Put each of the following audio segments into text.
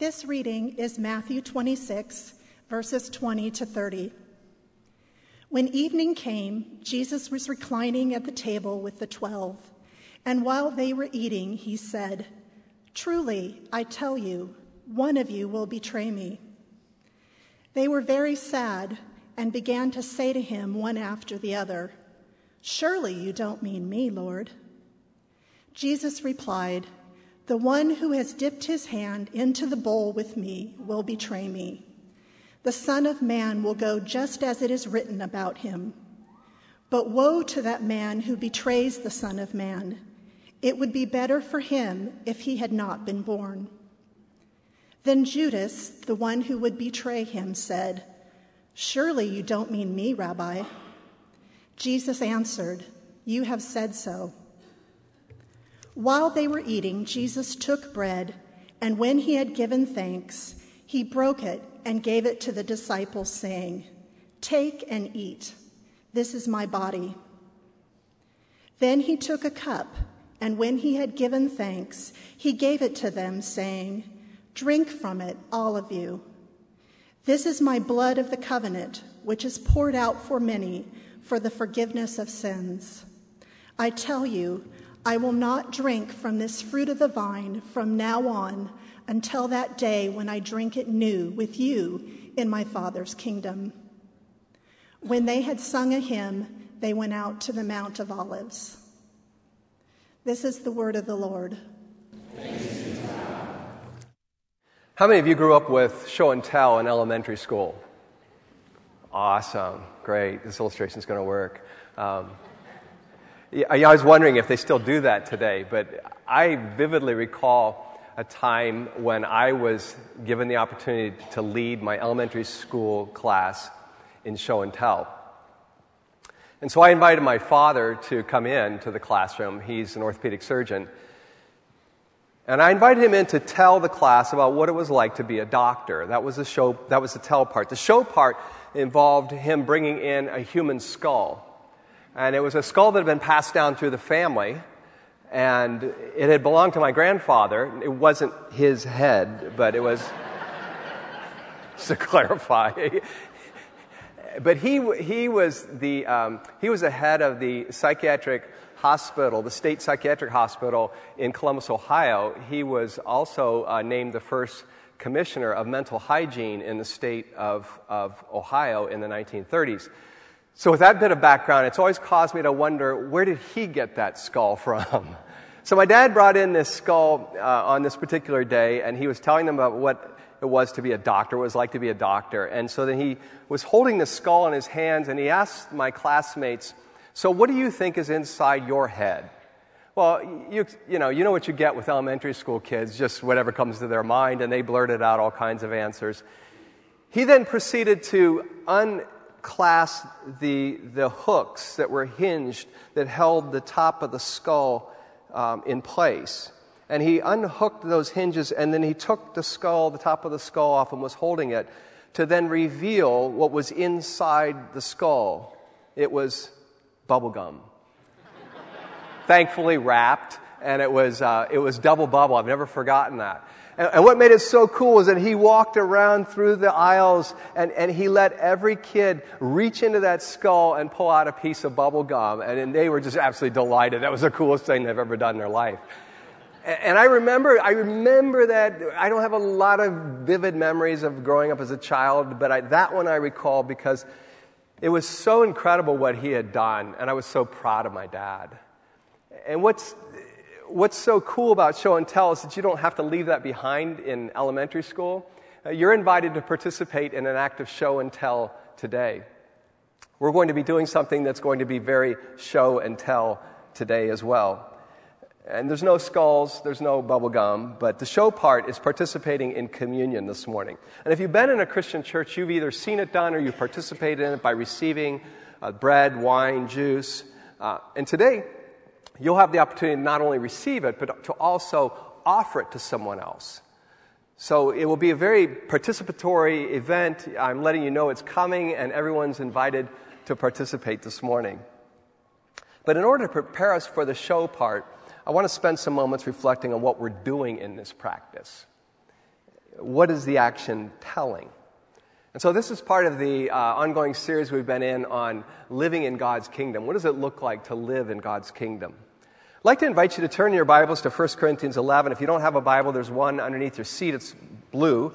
This reading is Matthew 26, verses 20 to 30. When evening came, Jesus was reclining at the table with the twelve, and while they were eating, he said, Truly, I tell you, one of you will betray me. They were very sad and began to say to him one after the other, Surely you don't mean me, Lord. Jesus replied, The one who has dipped his hand into the bowl with me will betray me. The Son of Man will go just as it is written about him. But woe to that man who betrays the Son of Man. It would be better for him if he had not been born. Then Judas, the one who would betray him, said, Surely you don't mean me, Rabbi. Jesus answered, You have said so. While they were eating, Jesus took bread, and when he had given thanks, he broke it and gave it to the disciples, saying, Take and eat. This is my body. Then he took a cup, and when he had given thanks, he gave it to them, saying, Drink from it, all of you. This is my blood of the covenant, which is poured out for many for the forgiveness of sins. I tell you, I will not drink from this fruit of the vine from now on until that day when I drink it new with you in my Father's kingdom. When they had sung a hymn, they went out to the Mount of Olives. This is the word of the Lord. How many of you grew up with show and tell in elementary school? Awesome. Great. This illustration is going to work. Um, I was wondering if they still do that today, but I vividly recall a time when I was given the opportunity to lead my elementary school class in show and tell. And so I invited my father to come in to the classroom. He's an orthopedic surgeon. And I invited him in to tell the class about what it was like to be a doctor. That was the show, that was the tell part. The show part involved him bringing in a human skull. And it was a skull that had been passed down through the family and it had belonged to my grandfather. It wasn't his head, but it was, to clarify. but he, he, was the, um, he was the head of the psychiatric hospital, the state psychiatric hospital in Columbus, Ohio. He was also uh, named the first commissioner of mental hygiene in the state of, of Ohio in the 1930s. So, with that bit of background, it's always caused me to wonder where did he get that skull from? So, my dad brought in this skull uh, on this particular day, and he was telling them about what it was to be a doctor, what it was like to be a doctor. And so then he was holding the skull in his hands, and he asked my classmates, So, what do you think is inside your head? Well, you, you, know, you know what you get with elementary school kids, just whatever comes to their mind, and they blurted out all kinds of answers. He then proceeded to un clasp the, the hooks that were hinged that held the top of the skull um, in place. And he unhooked those hinges and then he took the skull, the top of the skull off, and was holding it to then reveal what was inside the skull. It was bubblegum. Thankfully wrapped, and it was, uh, it was double bubble. I've never forgotten that. And, what made it so cool was that he walked around through the aisles and, and he let every kid reach into that skull and pull out a piece of bubble gum. And, and they were just absolutely delighted. That was the coolest thing they've ever done in their life. And I remember, I remember that. I don't have a lot of vivid memories of growing up as a child, but I, that one I recall because it was so incredible what he had done, and I was so proud of my dad. And what's what's so cool about show and tell is that you don't have to leave that behind in elementary school. Uh, you're invited to participate in an act of show and tell today. We're going to be doing something that's going to be very show and tell today as well. And there's no skulls, there's no bubble gum, but the show part is participating in communion this morning. And if you've been in a Christian church, you've either seen it done or you've participated in it by receiving uh, bread, wine, juice. Uh, and today, you'll have the opportunity to not only receive it, but to also offer it to someone else. So it will be a very participatory event. I'm letting you know it's coming, and everyone's invited to participate this morning. But in order to prepare us for the show part, I want to spend some moments reflecting on what we're doing in this practice. what is the action telling? And so, this is part of the uh, ongoing series we've been in on living in God's kingdom. What does it look like to live in God's kingdom? I'd like to invite you to turn your Bibles to 1 Corinthians 11. If you don't have a Bible, there's one underneath your seat. It's blue,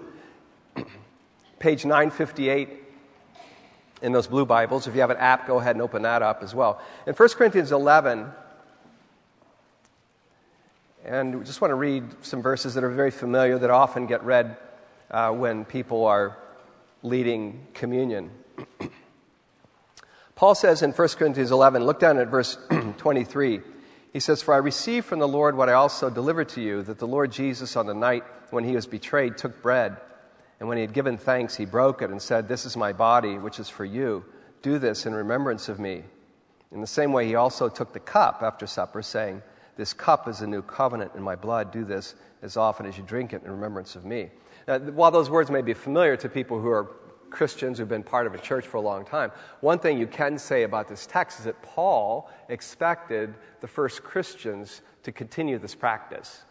page 958 in those blue Bibles. If you have an app, go ahead and open that up as well. In 1 Corinthians 11, and we just want to read some verses that are very familiar that often get read uh, when people are leading communion. Paul says in 1 Corinthians 11, look down at verse 23. He says, For I received from the Lord what I also delivered to you, that the Lord Jesus, on the night when he was betrayed, took bread. And when he had given thanks, he broke it and said, This is my body, which is for you. Do this in remembrance of me. In the same way, he also took the cup after supper, saying, This cup is a new covenant in my blood. Do this as often as you drink it in remembrance of me. Now, while those words may be familiar to people who are Christians who've been part of a church for a long time, one thing you can say about this text is that Paul expected the first Christians to continue this practice.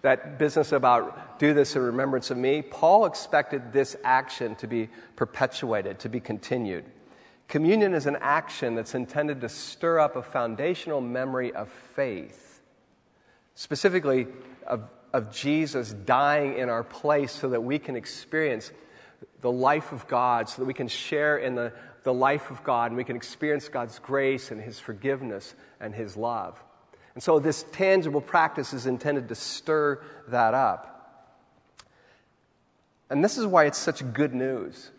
That business about do this in remembrance of me, Paul expected this action to be perpetuated, to be continued. Communion is an action that's intended to stir up a foundational memory of faith, specifically of of Jesus dying in our place so that we can experience the life of God, so that we can share in the, the life of God and we can experience God's grace and His forgiveness and His love. And so this tangible practice is intended to stir that up. And this is why it's such good news.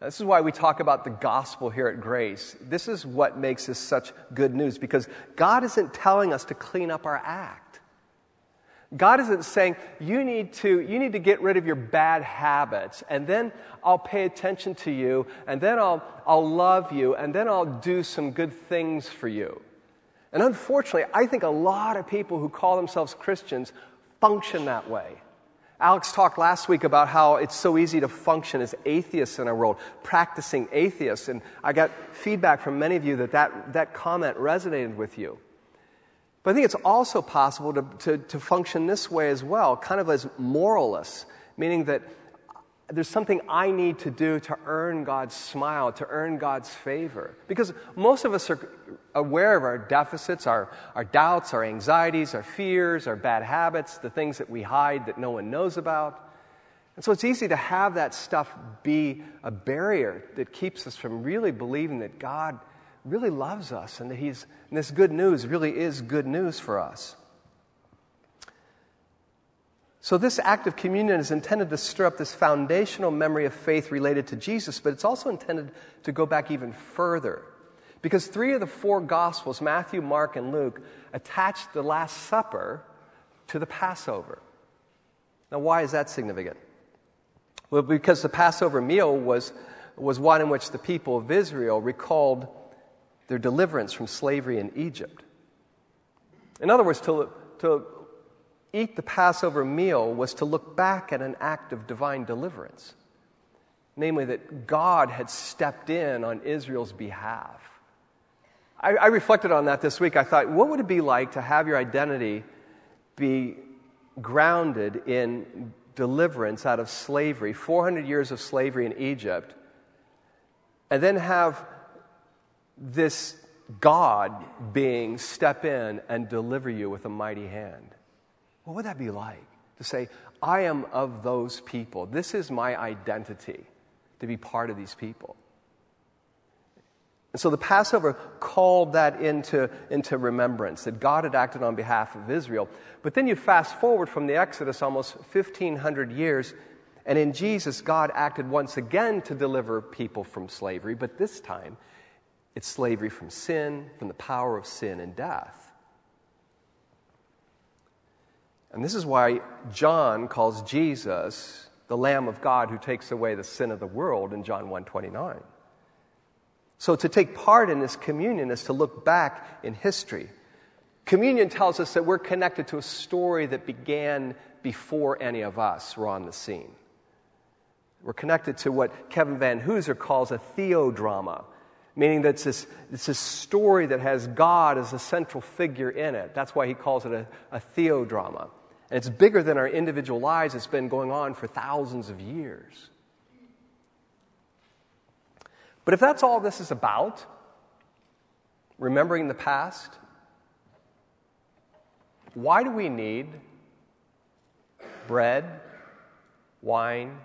This is why we talk about the gospel here at Grace. This is what makes this such good news because God isn't telling us to clean up our act. God isn't saying you need to you need to get rid of your bad habits and then I'll pay attention to you and then I'll I'll love you and then I'll do some good things for you. And unfortunately, I think a lot of people who call themselves Christians function that way. Alex talked last week about how it's so easy to function as atheists in our world, practicing atheists. And I got feedback from many of you that that, that comment resonated with you. But I think it's also possible to, to, to function this way as well, kind of as moralists, meaning that there's something I need to do to earn God's smile, to earn God's favor. Because most of us are aware of our deficits, our, our doubts, our anxieties, our fears, our bad habits, the things that we hide that no one knows about. And so it's easy to have that stuff be a barrier that keeps us from really believing that God really loves us and that He's, and this good news really is good news for us. So, this act of communion is intended to stir up this foundational memory of faith related to Jesus, but it's also intended to go back even further. Because three of the four Gospels, Matthew, Mark, and Luke, attach the Last Supper to the Passover. Now, why is that significant? Well, because the Passover meal was, was one in which the people of Israel recalled their deliverance from slavery in Egypt. In other words, to, to eat the Passover meal was to look back at an act of divine deliverance, namely that God had stepped in on Israel's behalf. I, I reflected on that this week. I thought, what would it be like to have your identity be grounded in deliverance out of slavery, 400 years of slavery in Egypt, and then have this God being step in and deliver you with a mighty hand. What would that be like? To say, I am of those people. This is my identity to be part of these people. And so the Passover called that into, into remembrance that God had acted on behalf of Israel. But then you fast forward from the Exodus almost 1,500 years, and in Jesus, God acted once again to deliver people from slavery, but this time it's slavery from sin, from the power of sin and death. And this is why John calls Jesus the Lamb of God who takes away the sin of the world in John 1:29. So to take part in this communion is to look back in history. Communion tells us that we're connected to a story that began before any of us were on the scene. We're connected to what Kevin Vanhoozer calls a theodrama, meaning that it's this, it's this story that has God as a central figure in it. That's why he calls it a, a theodrama. And it's bigger than our individual lives. It's been going on for thousands of years. But if that's all this is about, remembering the past, why do we need bread, wine,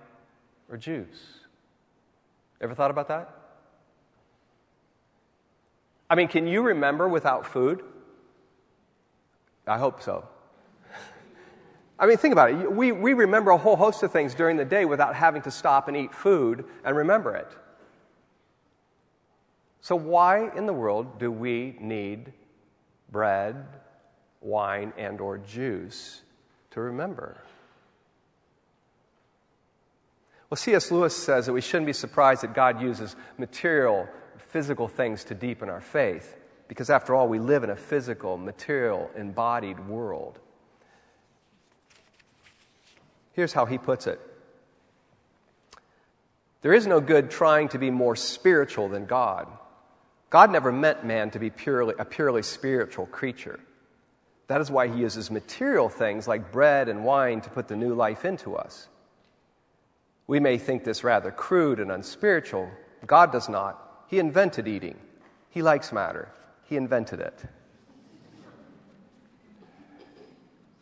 or juice? Ever thought about that? I mean, can you remember without food? I hope so. I mean, think about it. We, we remember a whole host of things during the day without having to stop and eat food and remember it. So, why in the world do we need bread, wine, and or juice to remember? Well, C.S. Lewis says that we shouldn't be surprised that God uses material, physical things to deepen our faith, because after all, we live in a physical, material, embodied world. Here's how he puts it There is no good trying to be more spiritual than God. God never meant man to be purely, a purely spiritual creature. That is why he uses material things like bread and wine to put the new life into us. We may think this rather crude and unspiritual. God does not. He invented eating, He likes matter, He invented it.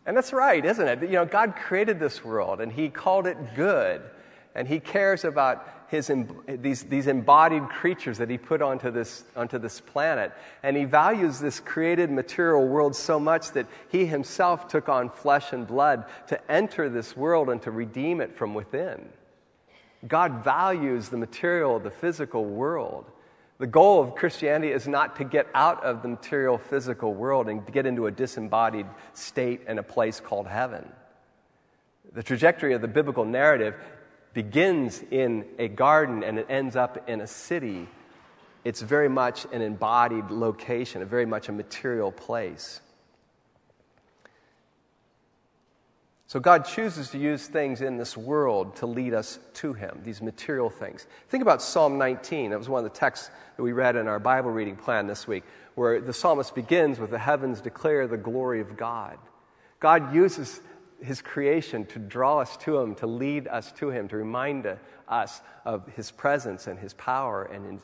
And that's right, isn't it? You know, God created this world and He called it good. And He cares about his, these, these embodied creatures that He put onto this, onto this planet. And He values this created material world so much that He Himself took on flesh and blood to enter this world and to redeem it from within. God values the material, the physical world. The goal of Christianity is not to get out of the material physical world and get into a disembodied state in a place called heaven. The trajectory of the biblical narrative begins in a garden and it ends up in a city. It's very much an embodied location, a very much a material place. So God chooses to use things in this world to lead us to Him, these material things. Think about Psalm 19. That was one of the texts that we read in our Bible reading plan this week, where the psalmist begins with the heavens declare the glory of God. God uses His creation to draw us to Him, to lead us to Him, to remind us of His presence and His power and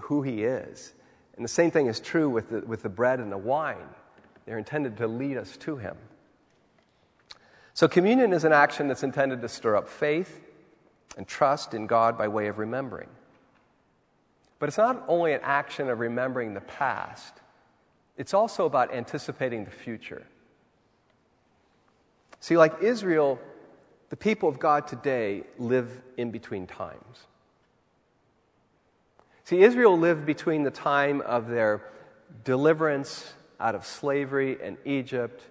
who He is. And the same thing is true with the, with the bread and the wine. They're intended to lead us to Him. So, communion is an action that's intended to stir up faith and trust in God by way of remembering. But it's not only an action of remembering the past, it's also about anticipating the future. See, like Israel, the people of God today live in between times. See, Israel lived between the time of their deliverance out of slavery in Egypt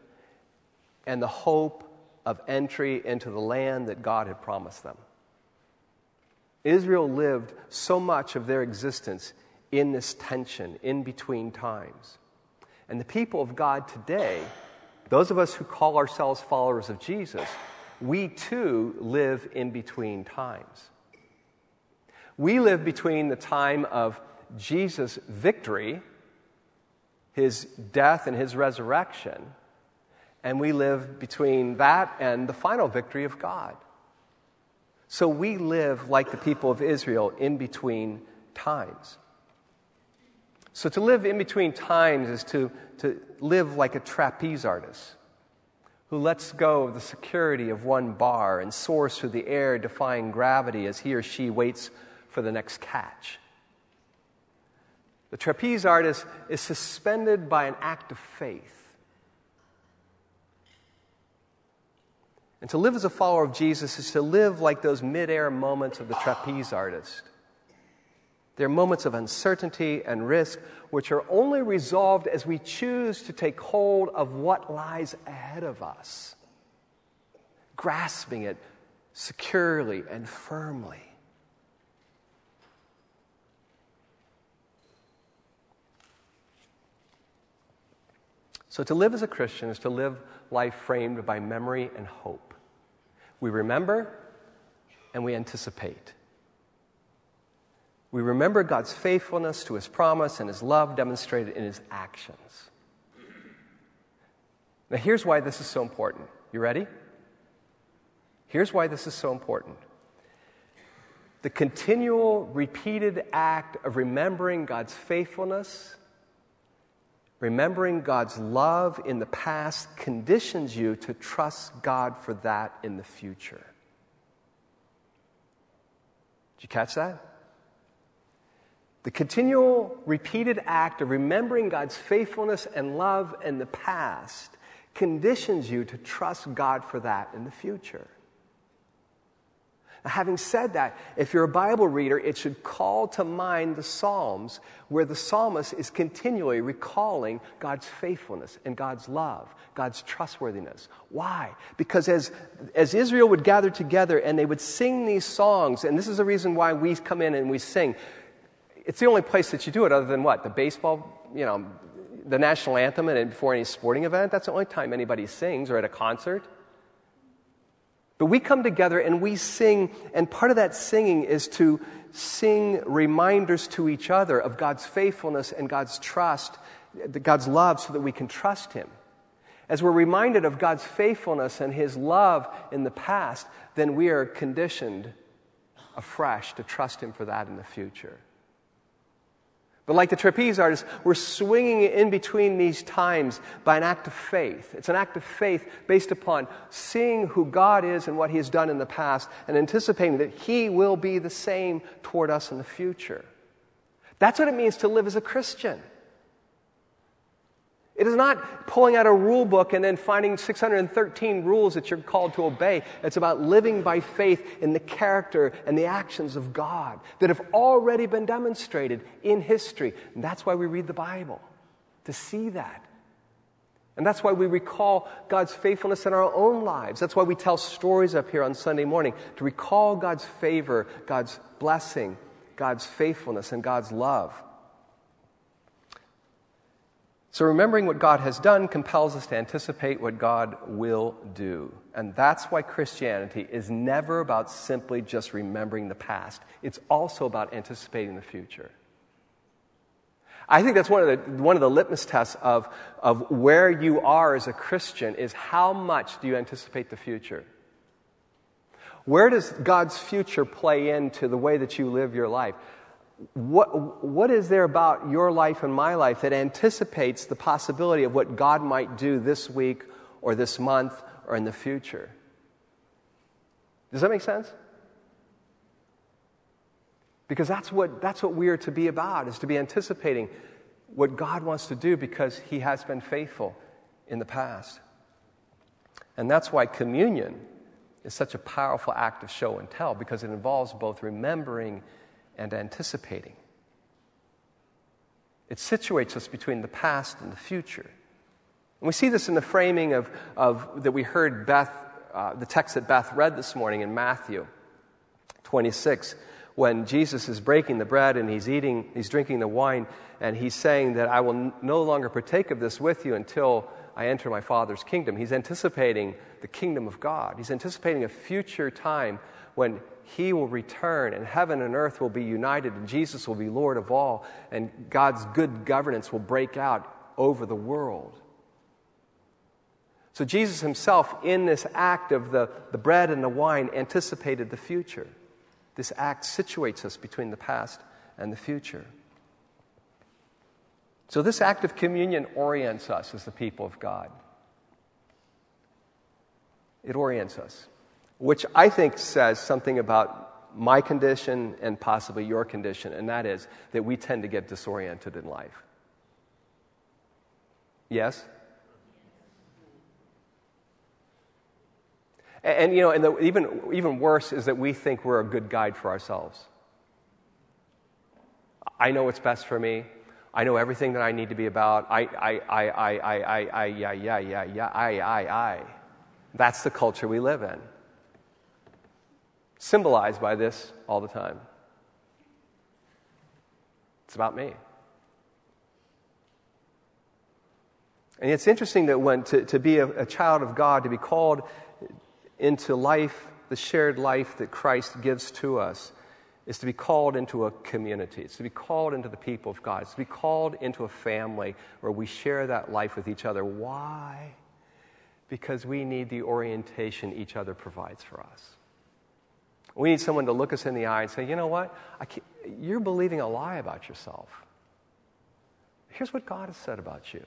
and the hope of entry into the land that God had promised them. Israel lived so much of their existence in this tension, in between times. And the people of God today, those of us who call ourselves followers of Jesus, we too live in between times. We live between the time of Jesus' victory, his death and his resurrection, and we live between that and the final victory of God. So we live like the people of Israel in between times. So to live in between times is to, to live like a trapeze artist who lets go of the security of one bar and soars through the air, defying gravity as he or she waits for the next catch. The trapeze artist is suspended by an act of faith And to live as a follower of Jesus is to live like those midair moments of the trapeze artist. They're moments of uncertainty and risk, which are only resolved as we choose to take hold of what lies ahead of us, grasping it securely and firmly. So, to live as a Christian is to live life framed by memory and hope. We remember and we anticipate. We remember God's faithfulness to his promise and his love demonstrated in his actions. Now, here's why this is so important. You ready? Here's why this is so important. The continual, repeated act of remembering God's faithfulness, remembering God's love in the past, conditions you to trust God for that in the future. Did you catch that? The continual, repeated act of remembering God's faithfulness and love in the past conditions you to trust God for that in the future. Having said that, if you're a Bible reader, it should call to mind the Psalms where the psalmist is continually recalling God's faithfulness and God's love, God's trustworthiness. Why? Because as, as Israel would gather together and they would sing these songs, and this is the reason why we come in and we sing, it's the only place that you do it other than what? The baseball, you know, the national anthem and before any sporting event. That's the only time anybody sings or at a concert. But we come together and we sing, and part of that singing is to sing reminders to each other of God's faithfulness and God's trust, God's love, so that we can trust Him. As we're reminded of God's faithfulness and His love in the past, then we are conditioned afresh to trust Him for that in the future. But like the trapeze artist, we're swinging in between these times by an act of faith. It's an act of faith based upon seeing who God is and what He has done in the past and anticipating that He will be the same toward us in the future. That's what it means to live as a Christian. It is not pulling out a rule book and then finding 613 rules that you're called to obey. It's about living by faith in the character and the actions of God that have already been demonstrated in history. And that's why we read the Bible, to see that. And that's why we recall God's faithfulness in our own lives. That's why we tell stories up here on Sunday morning, to recall God's favor, God's blessing, God's faithfulness, and God's love. So, remembering what God has done compels us to anticipate what God will do. And that's why Christianity is never about simply just remembering the past, it's also about anticipating the future. I think that's one of the, one of the litmus tests of, of where you are as a Christian is how much do you anticipate the future? Where does God's future play into the way that you live your life? What, what is there about your life and my life that anticipates the possibility of what God might do this week or this month or in the future? Does that make sense? Because that's what, that's what we are to be about, is to be anticipating what God wants to do because He has been faithful in the past. And that's why communion is such a powerful act of show and tell, because it involves both remembering and anticipating. It situates us between the past and the future. And we see this in the framing of, of that we heard Beth, uh, the text that Beth read this morning in Matthew 26, when Jesus is breaking the bread and he's eating, he's drinking the wine, and he's saying that I will no longer partake of this with you until I enter my Father's kingdom. He's anticipating the kingdom of God. He's anticipating a future time when he will return and heaven and earth will be united and Jesus will be Lord of all and God's good governance will break out over the world. So, Jesus himself, in this act of the, the bread and the wine, anticipated the future. This act situates us between the past and the future. So, this act of communion orients us as the people of God. It orients us which I think says something about my condition and possibly your condition, and that is that we tend to get disoriented in life. Yes? And, and you know, and the, even, even worse is that we think we're a good guide for ourselves. I know what's best for me. I know everything that I need to be about. I, I, I, I, I, I, I, yeah, yeah, yeah, yeah, I, I, I. That's the culture we live in symbolized by this all the time. It's about me. And it's interesting that when to, to be a, a child of God, to be called into life, the shared life that Christ gives to us, is to be called into a community. It's to be called into the people of God. It's to be called into a family where we share that life with each other. Why? because we need the orientation each other provides for us. We need someone to look us in the eye and say, you know what? you're believing a lie about yourself. Here's what God has said about you.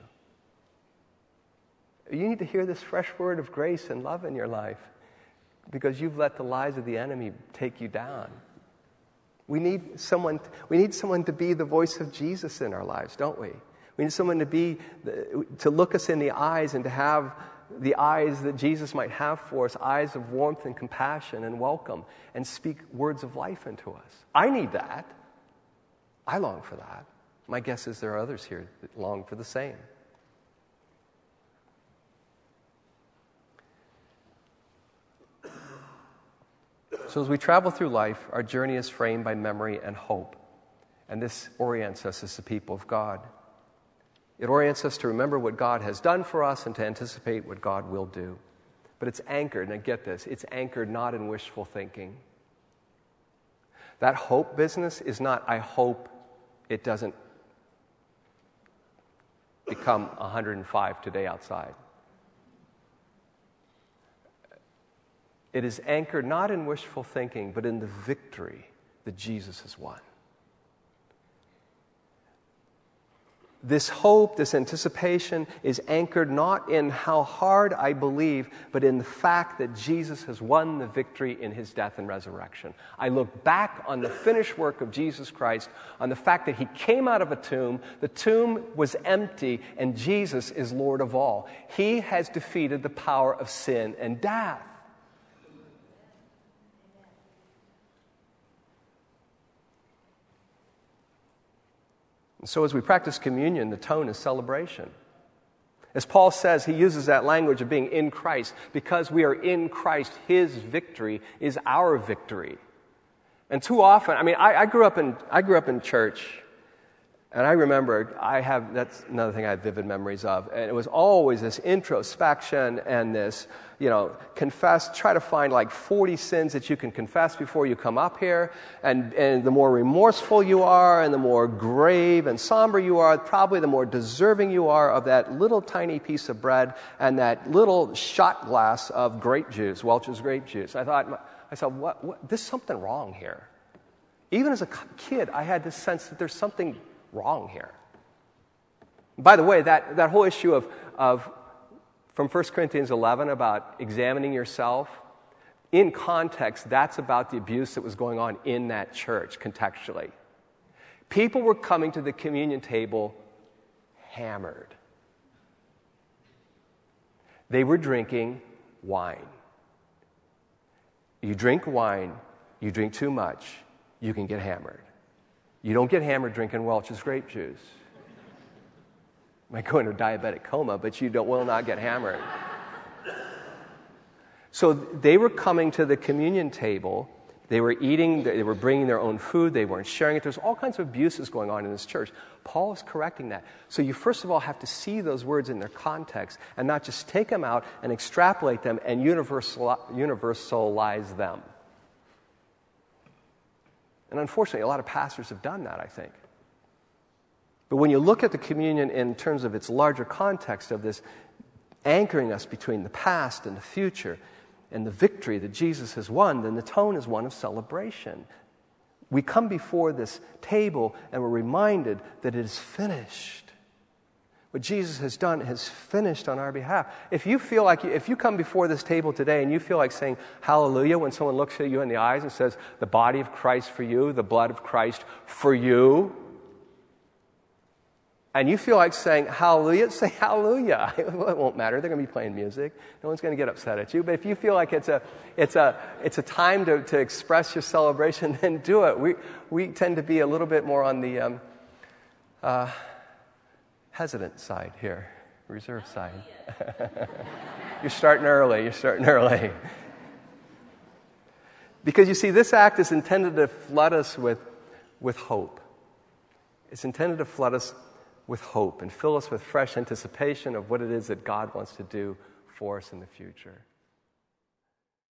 You need to hear this fresh word of grace and love in your life because you've let the lies of the enemy take you down. We need someone, we need someone to be the voice of Jesus in our lives, don't we? We need someone to be, to look us in the eyes and to have the eyes that Jesus might have for us eyes of warmth and compassion and welcome and speak words of life into us. I need that. I long for that. My guess is there are others here that long for the same. So, as we travel through life, our journey is framed by memory and hope. And this orients us as the people of God. It orients us to remember what God has done for us and to anticipate what God will do. But it's anchored, and get this, it's anchored not in wishful thinking. That hope business is not, I hope it doesn't become 105 today outside. It is anchored not in wishful thinking, but in the victory that Jesus has won. This hope, this anticipation is anchored not in how hard I believe, but in the fact that Jesus has won the victory in his death and resurrection. I look back on the finished work of Jesus Christ, on the fact that he came out of a tomb, the tomb was empty, and Jesus is Lord of all. He has defeated the power of sin and death. So, as we practice communion, the tone is celebration. As Paul says, he uses that language of being in Christ. Because we are in Christ, his victory is our victory. And too often, I mean, I, I grew, up in, I grew up in church and I remember, I have, that's another thing I have vivid memories of. And it was always this introspection and this, you know, confess, try to find like 40 sins that you can confess before you come up here. And, and the more remorseful you are and the more grave and somber you are, probably the more deserving you are of that little tiny piece of bread and that little shot glass of grape juice, Welch's grape juice. I thought, I said, what, what, there's something wrong here. Even as a kid, I had this sense that there's something wrong here. By the way, that, that whole issue of, of from 1 Corinthians 11 about examining yourself, in context, that's about the abuse that was going on in that church contextually. People were coming to the communion table hammered. They were drinking wine. You drink wine, you drink too much, you can get hammered. You don't get hammered drinking Welch's grape juice. You might go into a diabetic coma, but you will not get hammered. So they were coming to the communion table. They were eating, they were bringing their own food, they weren't sharing it. There's all kinds of abuses going on in this church. Paul is correcting that. So you first of all have to see those words in their context and not just take them out and extrapolate them and universal, universalize them. And unfortunately, a lot of pastors have done that, I think. But when you look at the communion in terms of its larger context of this anchoring us between the past and the future and the victory that Jesus has won, then the tone is one of celebration. We come before this table and we're reminded that it is finished. What Jesus has done has finished on our behalf. If you feel like, if you come before this table today and you feel like saying hallelujah when someone looks at you in the eyes and says, the body of Christ for you, the blood of Christ for you, and you feel like saying hallelujah, say hallelujah. it won't matter. They're going to be playing music. No one's going to get upset at you. But if you feel like it's a, it's a, it's a time to, to express your celebration, then do it. We, we tend to be a little bit more on the, um, uh, hesitant side here, reserve side. you're starting early, you're starting early. because you see, this act is intended to flood us with, with hope. It's intended to flood us with hope and fill us with fresh anticipation of what it is that God wants to do for us in the future.